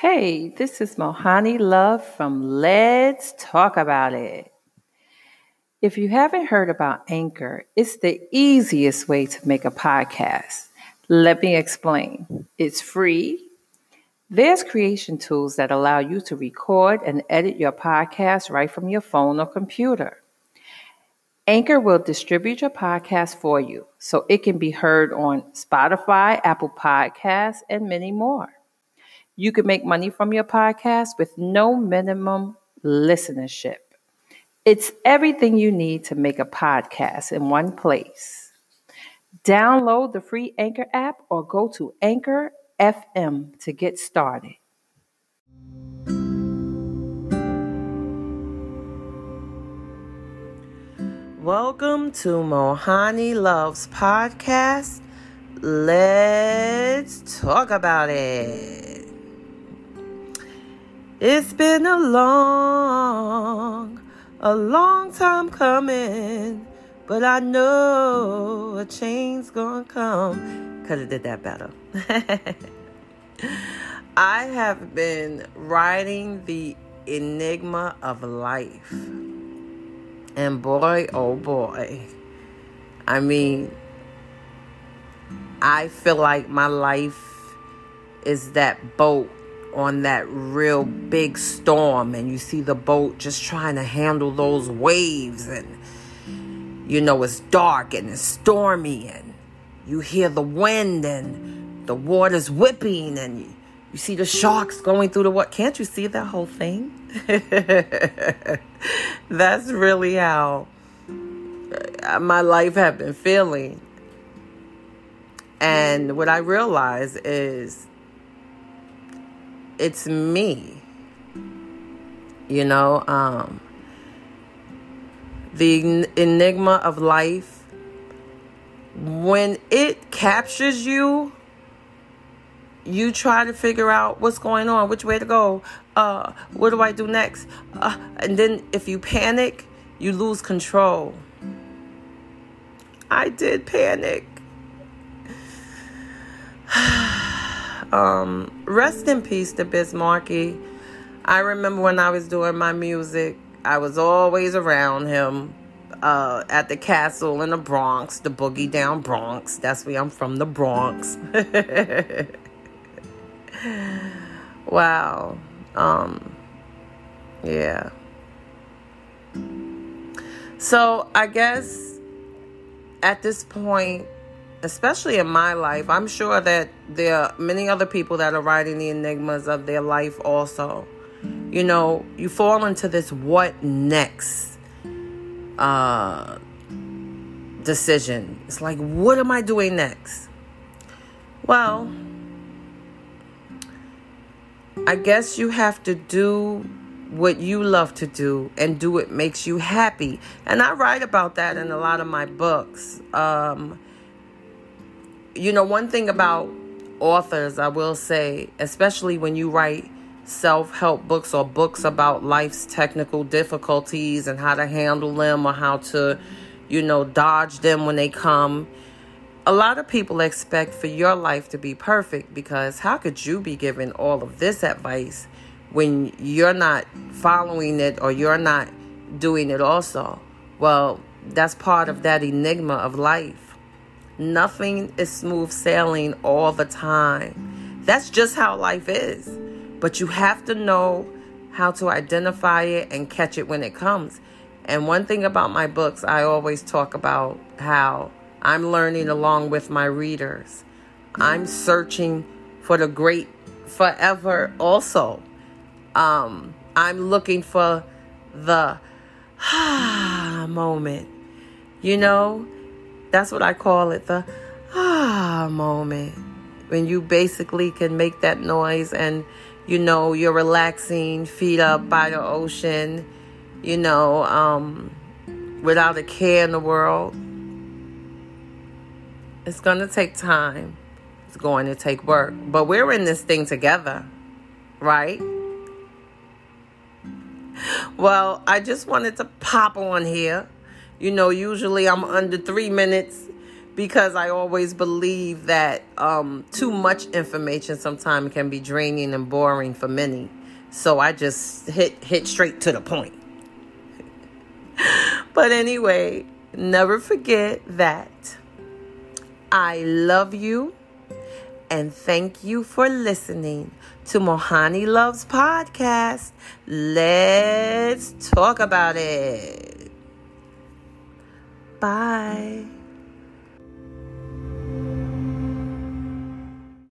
Hey, this is Mohani Love from Let's Talk About It. If you haven't heard about Anchor, it's the easiest way to make a podcast. Let me explain. It's free. There's creation tools that allow you to record and edit your podcast right from your phone or computer. Anchor will distribute your podcast for you so it can be heard on Spotify, Apple Podcasts, and many more. You can make money from your podcast with no minimum listenership. It's everything you need to make a podcast in one place. Download the free Anchor app or go to Anchor FM to get started. Welcome to Mohani Loves Podcast. Let's talk about it. It's been a long, a long time coming, but I know a change's gonna come. Could have did that better. I have been riding the enigma of life. And boy, oh boy, I mean, I feel like my life is that boat on that real big storm, and you see the boat just trying to handle those waves, and you know, it's dark and it's stormy, and you hear the wind, and the water's whipping, and you, you see the sharks going through the what? Can't you see that whole thing? That's really how uh, my life had been feeling. And what I realize is it's me. You know, um, the enigma of life, when it captures you, you try to figure out what's going on, which way to go, uh, what do I do next? Uh, and then if you panic, you lose control. I did panic. um, rest in peace to Biz Markie. I remember when I was doing my music, I was always around him uh, at the castle in the Bronx, the Boogie Down Bronx. That's where I'm from, the Bronx. wow. Um, yeah. So I guess at this point, especially in my life, I'm sure that there are many other people that are riding the enigmas of their life also. You know, you fall into this what next uh, decision. It's like, what am I doing next? Well, I guess you have to do what you love to do and do what makes you happy. And I write about that in a lot of my books. Um, you know, one thing about authors, I will say, especially when you write self help books or books about life's technical difficulties and how to handle them or how to, you know, dodge them when they come a lot of people expect for your life to be perfect because how could you be given all of this advice when you're not following it or you're not doing it also? Well, that's part of that enigma of life. Nothing is smooth sailing all the time. That's just how life is. But you have to know how to identify it and catch it when it comes. And one thing about my books, I always talk about how I'm learning along with my readers. I'm searching for the great forever also. Um, I'm looking for the moment. You know, that's what I call it the ah moment. When you basically can make that noise and you know you're relaxing, feet up by the ocean, you know, um, without a care in the world it's going to take time. It's going to take work. But we're in this thing together, right? Well, I just wanted to pop on here. You know, usually I'm under three minutes because I always believe that um, too much information sometimes can be draining and boring for many. So I just hit hit straight to the point. but anyway, never forget that I love you and thank you for listening to Mohani Loves Podcast. Let's talk about it. Bye.